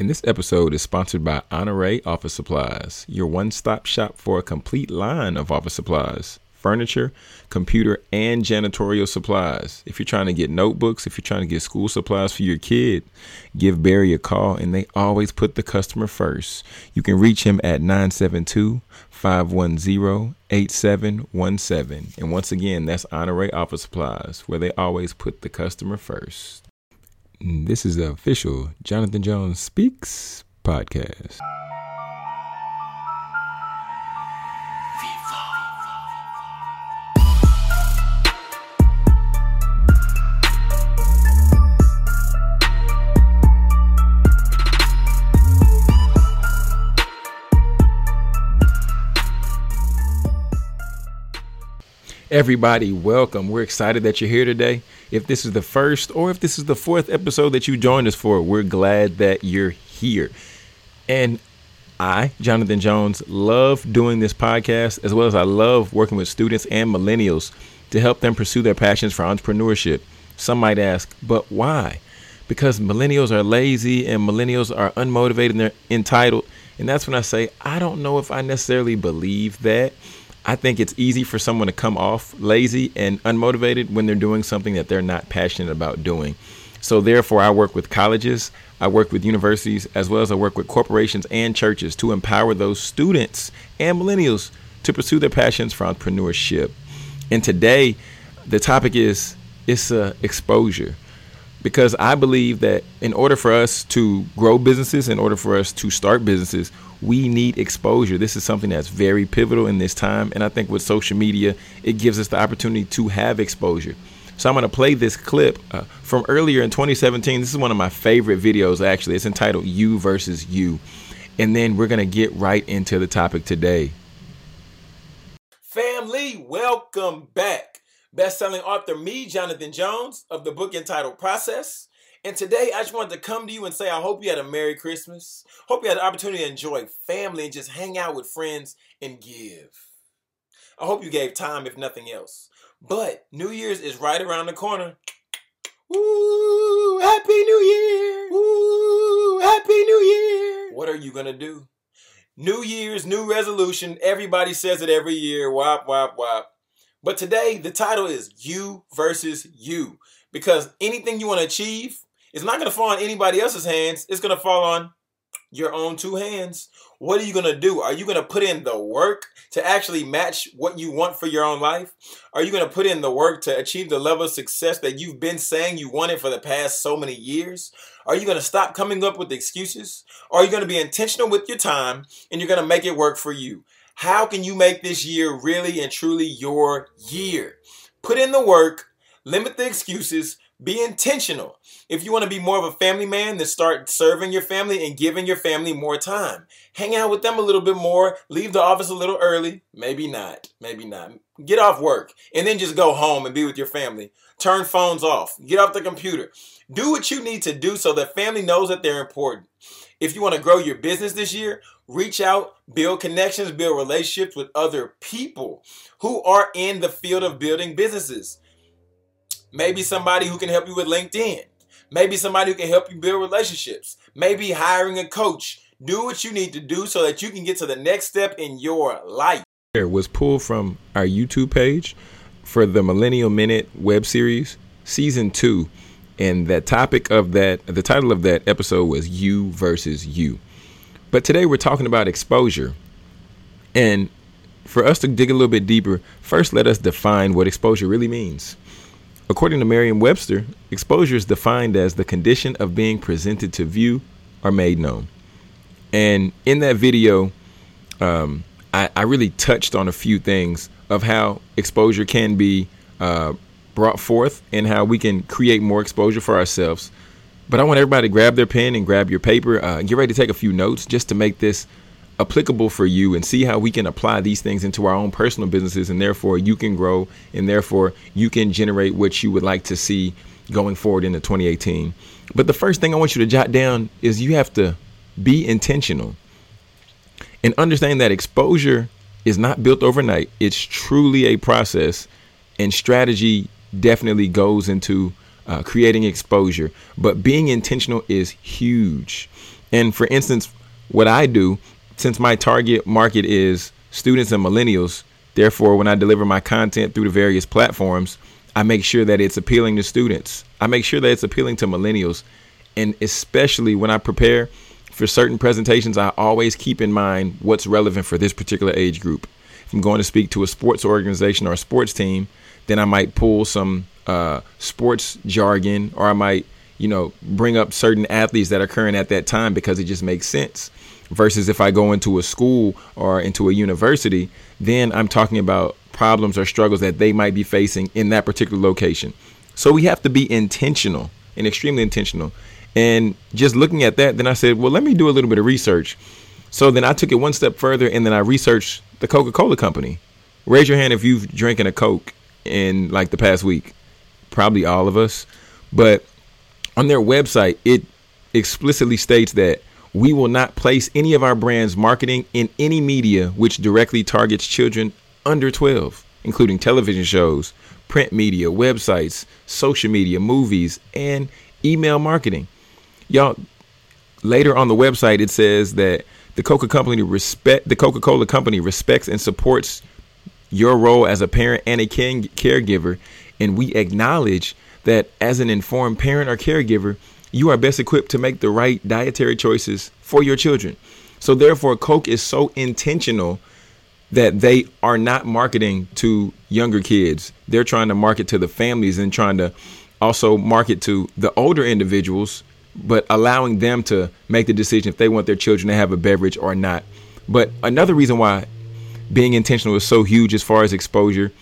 And this episode is sponsored by Honore Office Supplies, your one stop shop for a complete line of office supplies furniture, computer, and janitorial supplies. If you're trying to get notebooks, if you're trying to get school supplies for your kid, give Barry a call and they always put the customer first. You can reach him at 972 510 8717. And once again, that's Honore Office Supplies, where they always put the customer first. This is the official Jonathan Jones Speaks podcast. Everybody, welcome. We're excited that you're here today. If this is the first or if this is the fourth episode that you joined us for, we're glad that you're here. And I, Jonathan Jones, love doing this podcast as well as I love working with students and millennials to help them pursue their passions for entrepreneurship. Some might ask, but why? Because millennials are lazy and millennials are unmotivated and they're entitled. And that's when I say, I don't know if I necessarily believe that. I think it's easy for someone to come off lazy and unmotivated when they're doing something that they're not passionate about doing. So, therefore, I work with colleges, I work with universities, as well as I work with corporations and churches to empower those students and millennials to pursue their passions for entrepreneurship. And today, the topic is it's uh, exposure because I believe that in order for us to grow businesses, in order for us to start businesses, we need exposure. This is something that's very pivotal in this time. And I think with social media, it gives us the opportunity to have exposure. So I'm going to play this clip uh, from earlier in 2017. This is one of my favorite videos, actually. It's entitled You versus You. And then we're going to get right into the topic today. Family, welcome back. Best-selling author me, Jonathan Jones, of the book entitled Process. And today I just wanted to come to you and say I hope you had a Merry Christmas. Hope you had the opportunity to enjoy family and just hang out with friends and give. I hope you gave time if nothing else. But New Year's is right around the corner. Ooh, Happy New Year! Ooh, Happy New Year! What are you gonna do? New Year's, new resolution. Everybody says it every year. Wop, wop, wop. But today, the title is You versus You. Because anything you want to achieve, is not going to fall on anybody else's hands. It's going to fall on your own two hands. What are you going to do? Are you going to put in the work to actually match what you want for your own life? Are you going to put in the work to achieve the level of success that you've been saying you wanted for the past so many years? Are you going to stop coming up with excuses? Are you going to be intentional with your time and you're going to make it work for you? How can you make this year really and truly your year? Put in the work, limit the excuses, be intentional. If you want to be more of a family man, then start serving your family and giving your family more time. Hang out with them a little bit more. Leave the office a little early. Maybe not. Maybe not. Get off work and then just go home and be with your family. Turn phones off. Get off the computer. Do what you need to do so that family knows that they're important. If you want to grow your business this year, reach out, build connections, build relationships with other people who are in the field of building businesses. Maybe somebody who can help you with LinkedIn. Maybe somebody who can help you build relationships. Maybe hiring a coach. Do what you need to do so that you can get to the next step in your life. Was pulled from our YouTube page for the Millennial Minute web series, season two. And that topic of that, the title of that episode was You versus You. But today we're talking about exposure. And for us to dig a little bit deeper, first let us define what exposure really means. According to Merriam Webster, exposure is defined as the condition of being presented to view or made known. And in that video, um, I, I, really touched on a few things of how exposure can be uh, brought forth and how we can create more exposure for ourselves. But I want everybody to grab their pen and grab your paper, uh, get ready to take a few notes just to make this applicable for you and see how we can apply these things into our own personal businesses and therefore you can grow and therefore you can generate what you would like to see going forward into 2018. But the first thing I want you to jot down is you have to be intentional and understand that exposure is not built overnight. It's truly a process and strategy definitely goes into uh, creating exposure. But being intentional is huge. And for instance, what I do, since my target market is students and millennials, therefore, when I deliver my content through the various platforms, I make sure that it's appealing to students. I make sure that it's appealing to millennials. And especially when I prepare for certain presentations, I always keep in mind what's relevant for this particular age group. If I'm going to speak to a sports organization or a sports team, then I might pull some uh, sports jargon or I might, you know, bring up certain athletes that are current at that time because it just makes sense. Versus if I go into a school or into a university, then I'm talking about problems or struggles that they might be facing in that particular location. So we have to be intentional and extremely intentional. And just looking at that, then I said, well, let me do a little bit of research. So then I took it one step further and then I researched the Coca Cola Company. Raise your hand if you've drinking a Coke in like the past week. Probably all of us. But on their website, it explicitly states that we will not place any of our brand's marketing in any media which directly targets children under 12, including television shows, print media, websites, social media, movies, and email marketing. Y'all, later on the website, it says that the Coca Company respect the Coca Cola Company respects and supports your role as a parent and a caregiver, and we acknowledge that as an informed parent or caregiver, you are best equipped to make the right dietary choices for your children. So therefore, Coke is so intentional that they are not marketing to younger kids. They're trying to market to the families and trying to also market to the older individuals, but allowing them to make the decision if they want their children to have a beverage or not. But another reason why being intentional is so huge as far as exposure.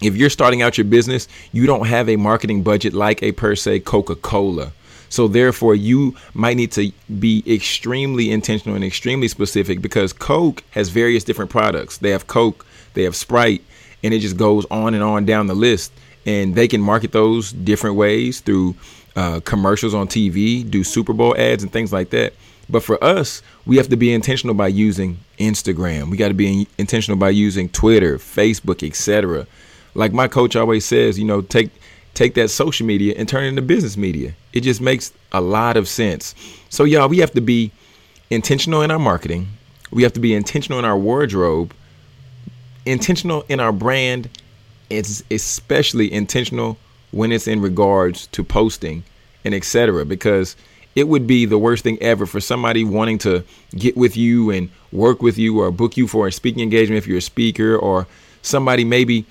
If you're starting out your business, you don't have a marketing budget like a per se Coca Cola. So therefore, you might need to be extremely intentional and extremely specific because Coke has various different products. They have Coke, they have Sprite, and it just goes on and on down the list. And they can market those different ways through uh, commercials on TV, do Super Bowl ads, and things like that. But for us, we have to be intentional by using Instagram. We got to be intentional by using Twitter, Facebook, etc. Like my coach always says, you know, take take that social media and turn it into business media. It just makes a lot of sense. So y'all, we have to be intentional in our marketing. We have to be intentional in our wardrobe, intentional in our brand. It's especially intentional when it's in regards to posting and etc. Because it would be the worst thing ever for somebody wanting to get with you and work with you or book you for a speaking engagement if you're a speaker or somebody maybe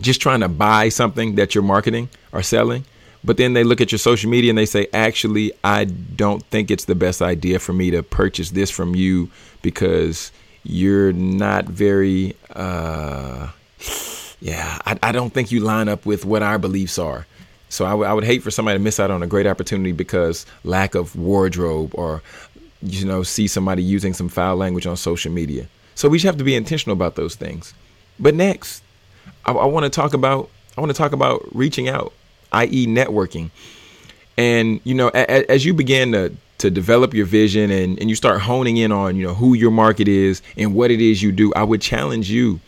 just trying to buy something that you're marketing or selling but then they look at your social media and they say actually i don't think it's the best idea for me to purchase this from you because you're not very uh yeah I, I don't think you line up with what our beliefs are so I, w- I would hate for somebody to miss out on a great opportunity because lack of wardrobe or you know see somebody using some foul language on social media. So we just have to be intentional about those things. But next, I, I want to talk about I want to talk about reaching out, i.e., networking. And you know, a, as you begin to to develop your vision and, and you start honing in on you know who your market is and what it is you do, I would challenge you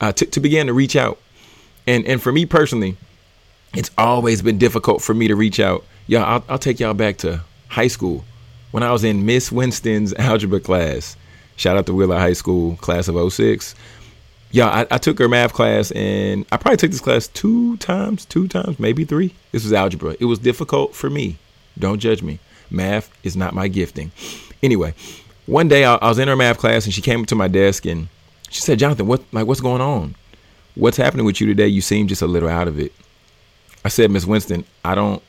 uh, to to begin to reach out. And and for me personally, it's always been difficult for me to reach out. Y'all, I'll, I'll take y'all back to high school when I was in Miss Winston's algebra class. Shout out to Wheeler High School, class of 06. Yeah, I, I, took her math class and I probably took this class two times, two times, maybe three. This was algebra. It was difficult for me. Don't judge me. Math is not my gifting. Anyway, one day I, I was in her math class and she came up to my desk and she said, Jonathan, what like what's going on? What's happening with you today? You seem just a little out of it. I said, Miss Winston, I don't,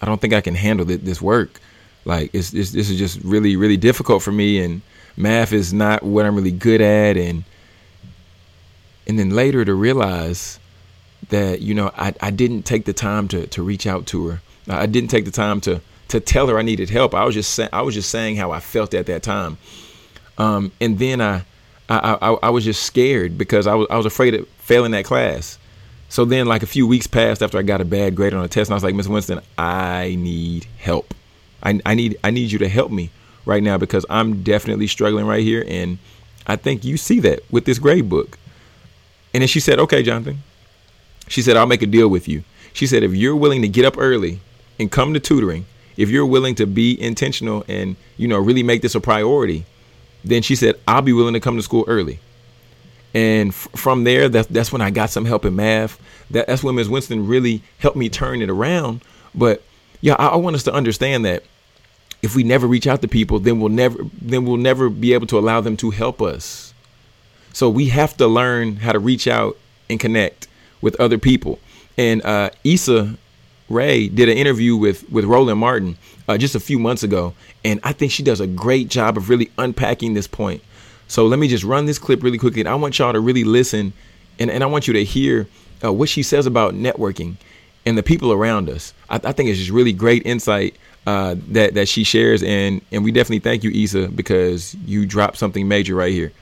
I don't think I can handle this work. Like, it's, it's, this is just really, really difficult for me, and math is not what I'm really good at, and and then later to realize that you know I, I didn't take the time to to reach out to her. I didn't take the time to to tell her I needed help. I was just say, I was just saying how I felt at that time, um, and then I, I I I was just scared because I was I was afraid of failing that class. So then, like a few weeks passed after I got a bad grade on a test, and I was like, Miss Winston, I need help. I, I need I need you to help me right now because I'm definitely struggling right here, and I think you see that with this grade book. And then she said, Okay, Jonathan. She said, I'll make a deal with you. She said, if you're willing to get up early and come to tutoring, if you're willing to be intentional and, you know, really make this a priority, then she said, I'll be willing to come to school early. And f- from there, that's, that's when I got some help in math. That, that's when Ms. Winston really helped me turn it around. But yeah, I, I want us to understand that if we never reach out to people, then we'll never then we'll never be able to allow them to help us. So we have to learn how to reach out and connect with other people. And uh, Issa Rae did an interview with with Roland Martin uh, just a few months ago, and I think she does a great job of really unpacking this point. So let me just run this clip really quickly, and I want y'all to really listen, and, and I want you to hear uh, what she says about networking and the people around us. I, I think it's just really great insight uh, that that she shares, and and we definitely thank you, Issa, because you dropped something major right here.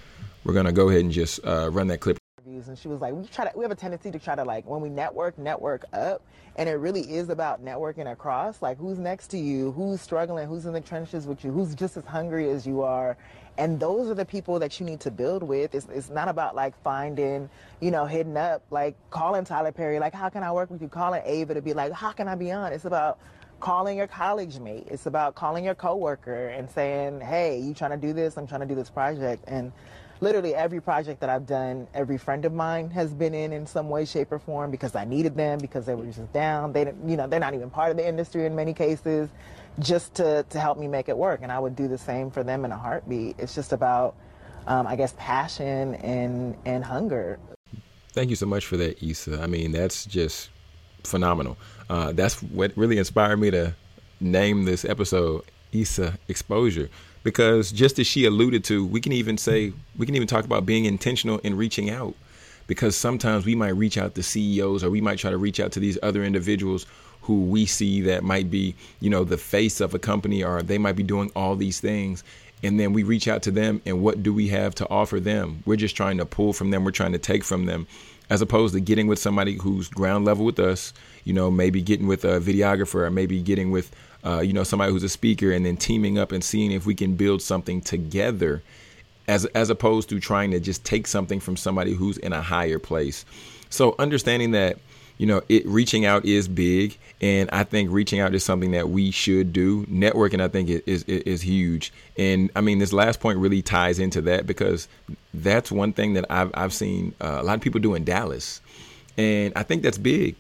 We're gonna go ahead and just uh, run that clip. And she was like, we try to, we have a tendency to try to like when we network, network up, and it really is about networking across. Like who's next to you, who's struggling, who's in the trenches with you, who's just as hungry as you are, and those are the people that you need to build with. It's, it's not about like finding, you know, hitting up, like calling Tyler Perry, like how can I work with you, calling Ava to be like, how can I be on? It's about calling your college mate. It's about calling your coworker and saying, "Hey, you trying to do this? I'm trying to do this project." And literally every project that I've done, every friend of mine has been in in some way, shape, or form because I needed them because they were just down. They, didn't, you know, they're not even part of the industry in many cases, just to to help me make it work. And I would do the same for them in a heartbeat. It's just about, um, I guess, passion and and hunger. Thank you so much for that, Issa. I mean, that's just phenomenal. Uh, that's what really inspired me to name this episode Issa Exposure. Because just as she alluded to, we can even say, we can even talk about being intentional in reaching out. Because sometimes we might reach out to CEOs or we might try to reach out to these other individuals who we see that might be, you know, the face of a company or they might be doing all these things. And then we reach out to them and what do we have to offer them? We're just trying to pull from them, we're trying to take from them as opposed to getting with somebody who's ground level with us, you know, maybe getting with a videographer or maybe getting with, uh, you know, somebody who's a speaker and then teaming up and seeing if we can build something together as, as opposed to trying to just take something from somebody who's in a higher place. So understanding that, you know, it reaching out is big, and I think reaching out is something that we should do. Networking, I think, is is, is huge, and I mean, this last point really ties into that because that's one thing that I've I've seen uh, a lot of people do in Dallas, and I think that's big.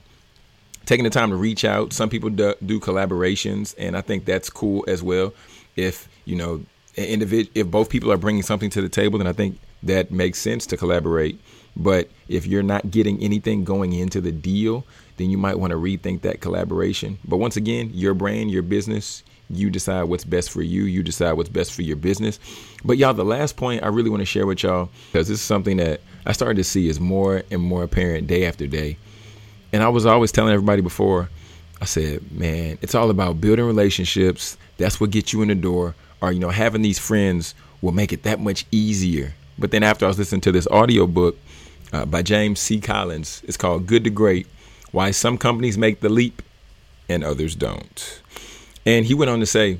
Taking the time to reach out. Some people do, do collaborations, and I think that's cool as well. If you know, individ- if both people are bringing something to the table, then I think that makes sense to collaborate. But if you're not getting anything going into the deal, then you might want to rethink that collaboration. But once again, your brand, your business, you decide what's best for you. You decide what's best for your business. But y'all, the last point I really want to share with y'all, because this is something that I started to see is more and more apparent day after day. And I was always telling everybody before, I said, man, it's all about building relationships. That's what gets you in the door. Or, you know, having these friends will make it that much easier. But then after I was listening to this audio book, uh, by James C. Collins. It's called Good to Great Why Some Companies Make the Leap and Others Don't. And he went on to say,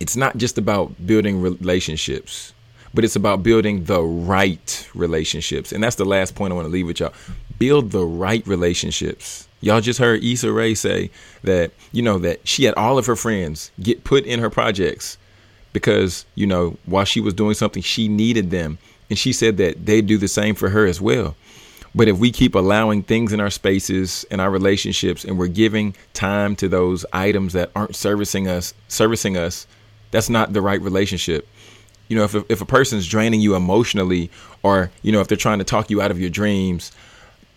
it's not just about building relationships, but it's about building the right relationships. And that's the last point I want to leave with y'all. Build the right relationships. Y'all just heard Issa Rae say that, you know, that she had all of her friends get put in her projects because, you know, while she was doing something, she needed them and she said that they'd do the same for her as well. But if we keep allowing things in our spaces and our relationships and we're giving time to those items that aren't servicing us, servicing us, that's not the right relationship. You know, if if a person's draining you emotionally or, you know, if they're trying to talk you out of your dreams,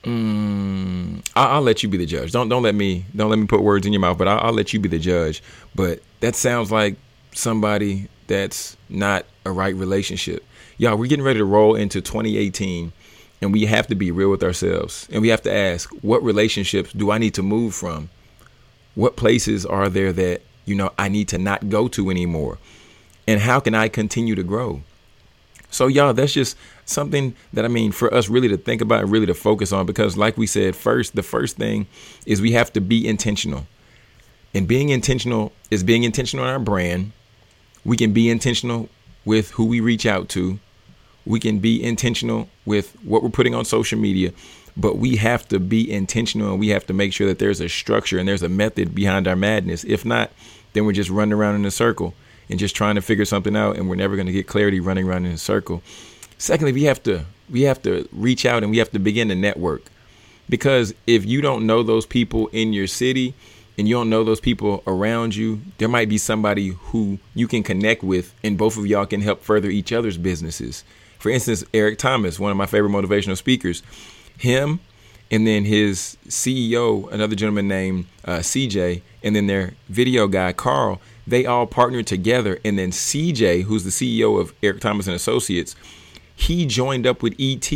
mm, I'll, I'll, let you be the judge. Don't don't let me don't let me put words in your mouth, but I'll, I'll let you be the judge. But that sounds like somebody that's not a right relationship. Y'all, we're getting ready to roll into 2018 and we have to be real with ourselves and we have to ask what relationships do i need to move from? What places are there that you know i need to not go to anymore? And how can i continue to grow? So y'all that's just something that i mean for us really to think about and really to focus on because like we said first the first thing is we have to be intentional. And being intentional is being intentional in our brand we can be intentional with who we reach out to we can be intentional with what we're putting on social media. but we have to be intentional and we have to make sure that there's a structure and there's a method behind our madness. If not, then we're just running around in a circle and just trying to figure something out and we're never going to get clarity running around in a circle. Secondly, we have to we have to reach out and we have to begin to network. Because if you don't know those people in your city and you don't know those people around you, there might be somebody who you can connect with and both of y'all can help further each other's businesses. For instance, Eric Thomas, one of my favorite motivational speakers, him and then his CEO, another gentleman named uh, CJ, and then their video guy, Carl, they all partnered together. And then CJ, who's the CEO of Eric Thomas and Associates, he joined up with ET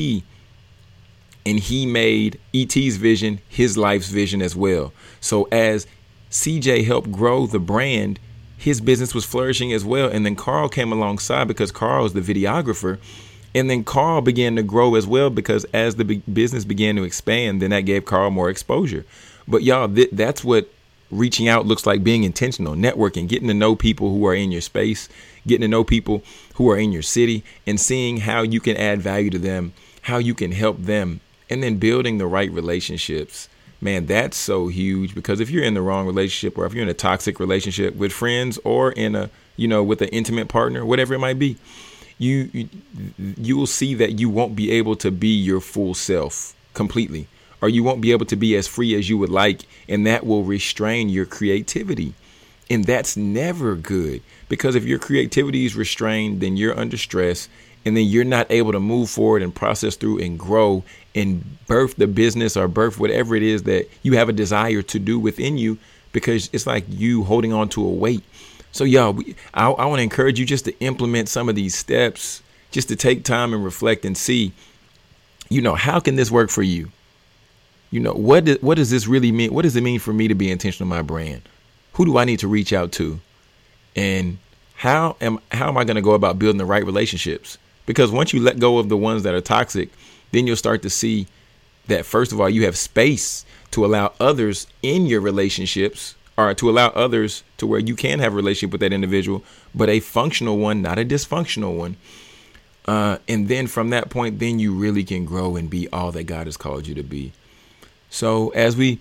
and he made ET's vision his life's vision as well. So as CJ helped grow the brand, his business was flourishing as well. And then Carl came alongside because Carl is the videographer. And then Carl began to grow as well because as the business began to expand, then that gave Carl more exposure. But y'all, th- that's what reaching out looks like being intentional, networking, getting to know people who are in your space, getting to know people who are in your city, and seeing how you can add value to them, how you can help them, and then building the right relationships. Man, that's so huge because if you're in the wrong relationship or if you're in a toxic relationship with friends or in a, you know, with an intimate partner, whatever it might be, you you, will see that you won't be able to be your full self completely or you won't be able to be as free as you would like, and that will restrain your creativity. And that's never good because if your creativity is restrained, then you're under stress, and then you're not able to move forward and process through and grow and birth the business or birth whatever it is that you have a desire to do within you because it's like you holding on to a weight. So, y'all, I, I want to encourage you just to implement some of these steps, just to take time and reflect and see, you know, how can this work for you? you know what do, what does this really mean what does it mean for me to be intentional in my brand who do i need to reach out to and how am how am i going to go about building the right relationships because once you let go of the ones that are toxic then you'll start to see that first of all you have space to allow others in your relationships or to allow others to where you can have a relationship with that individual but a functional one not a dysfunctional one. Uh, and then from that point then you really can grow and be all that god has called you to be. So as we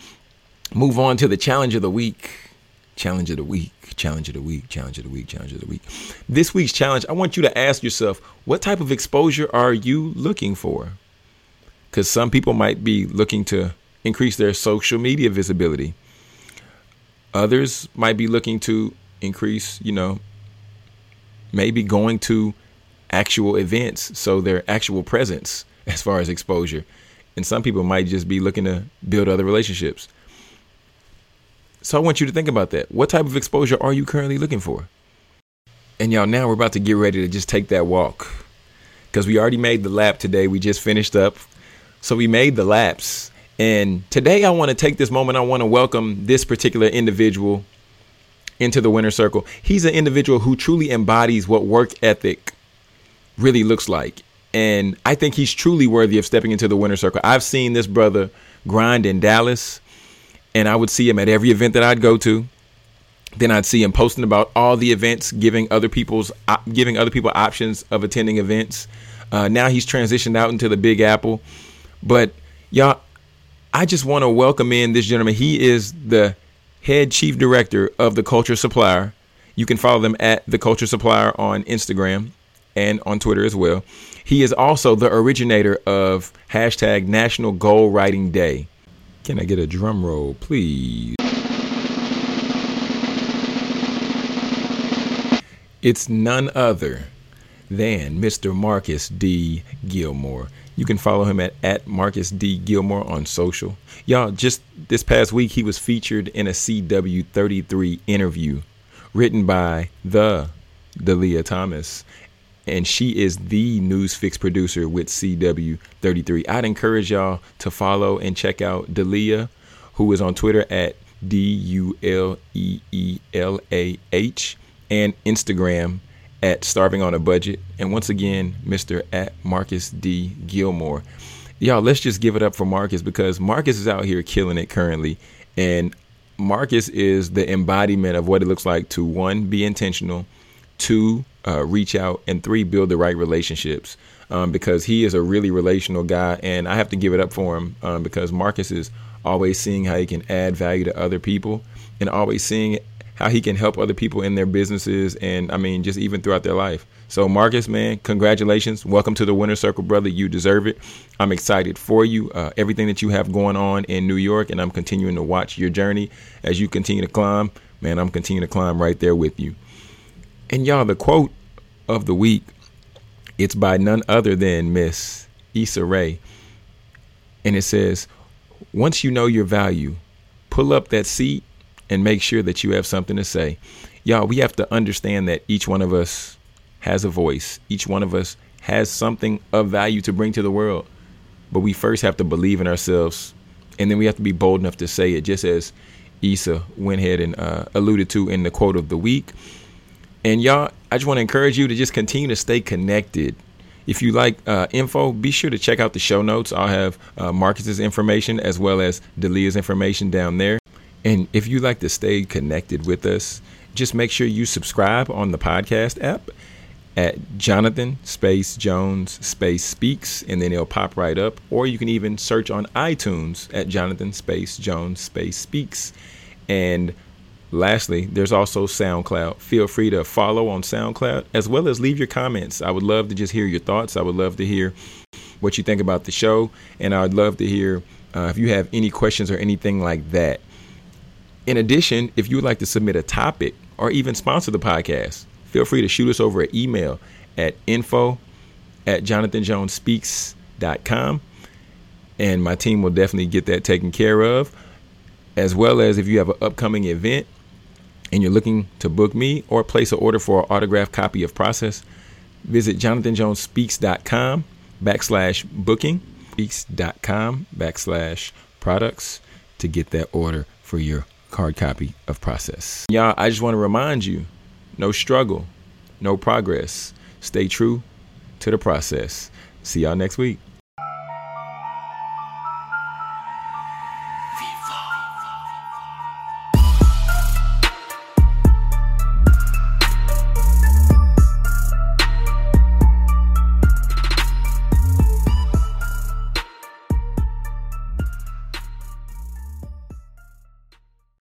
move on to the challenge of the week, challenge of the week, challenge of the week, challenge of the week, challenge of the week. This week's challenge, I want you to ask yourself, what type of exposure are you looking for? Because some people might be looking to increase their social media visibility. Others might be looking to increase, you know, maybe going to actual events, so their actual presence as far as exposure. And some people might just be looking to build other relationships. So I want you to think about that. What type of exposure are you currently looking for? And y'all, now we're about to get ready to just take that walk. Because we already made the lap today. We just finished up. So we made the laps. And today I want to take this moment. I want to welcome this particular individual into the winner circle. He's an individual who truly embodies what work ethic really looks like. And I think he's truly worthy of stepping into the winner circle. I've seen this brother grind in Dallas, and I would see him at every event that I'd go to. Then I'd see him posting about all the events, giving other people's uh, giving other people options of attending events. Uh, now he's transitioned out into the Big Apple, but y'all, I just want to welcome in this gentleman. He is the head chief director of the Culture Supplier. You can follow them at the Culture Supplier on Instagram and on Twitter as well. He is also the originator of hashtag National Goal Writing Day. Can I get a drum roll, please? It's none other than Mr. Marcus D. Gilmore. You can follow him at, at Marcus D. Gilmore on social. Y'all, just this past week, he was featured in a CW33 interview written by the Delia Thomas and she is the Newsfix producer with CW33. I'd encourage y'all to follow and check out Delia, who is on Twitter at D U L E E L A H and Instagram at Starving on a Budget. And once again, Mr. at Marcus D. Gilmore. Y'all, let's just give it up for Marcus because Marcus is out here killing it currently. And Marcus is the embodiment of what it looks like to one, be intentional two, uh, reach out, and three, build the right relationships. Um, because he is a really relational guy, and I have to give it up for him um, because Marcus is always seeing how he can add value to other people, and always seeing how he can help other people in their businesses, and I mean, just even throughout their life. So, Marcus, man, congratulations. Welcome to the winner circle, brother. You deserve it. I'm excited for you, uh, everything that you have going on in New York, and I'm continuing to watch your journey as you continue to climb. Man, I'm continuing to climb right there with you. And y'all, the quote of the week, it's by none other than Miss Issa Rae. And it says, once you know your value, pull up that seat and make sure that you have something to say. Y'all, we have to understand that each one of us has a voice. Each one of us has something of value to bring to the world. But we first have to believe in ourselves, and then we have to be bold enough to say it, just as Issa went ahead and uh, alluded to in the quote of the week. And y'all, I just want to encourage you to just continue to stay connected. If you like uh, info, be sure to check out the show notes. I'll have uh, Marcus's information as well as Delia's information down there. And if you like to stay connected with us, just make sure you subscribe on the podcast app at Jonathan Space Jones Space Speaks, and then it'll pop right up. Or you can even search on iTunes at Jonathan Space Jones Space Speaks. And lastly, there's also SoundCloud. Feel free to follow on SoundCloud as well as leave your comments. I would love to just hear your thoughts. I would love to hear what you think about the show, and I'd love to hear uh, if you have any questions or anything like that. In addition, if you would like to submit a topic or even sponsor the podcast, feel free to shoot us over an email at info at jonathanjonesspeaks.com. And my team will definitely get that taken care of. As well as if you have an upcoming event and you're looking to book me or place an order for an autographed copy of Process, visit jonathanjonesspeaks.com backslash booking, speaks.com backslash products to get that order for your card copy of Process. Y'all, I just want to remind you no struggle, no progress. Stay true to the process. See y'all next week.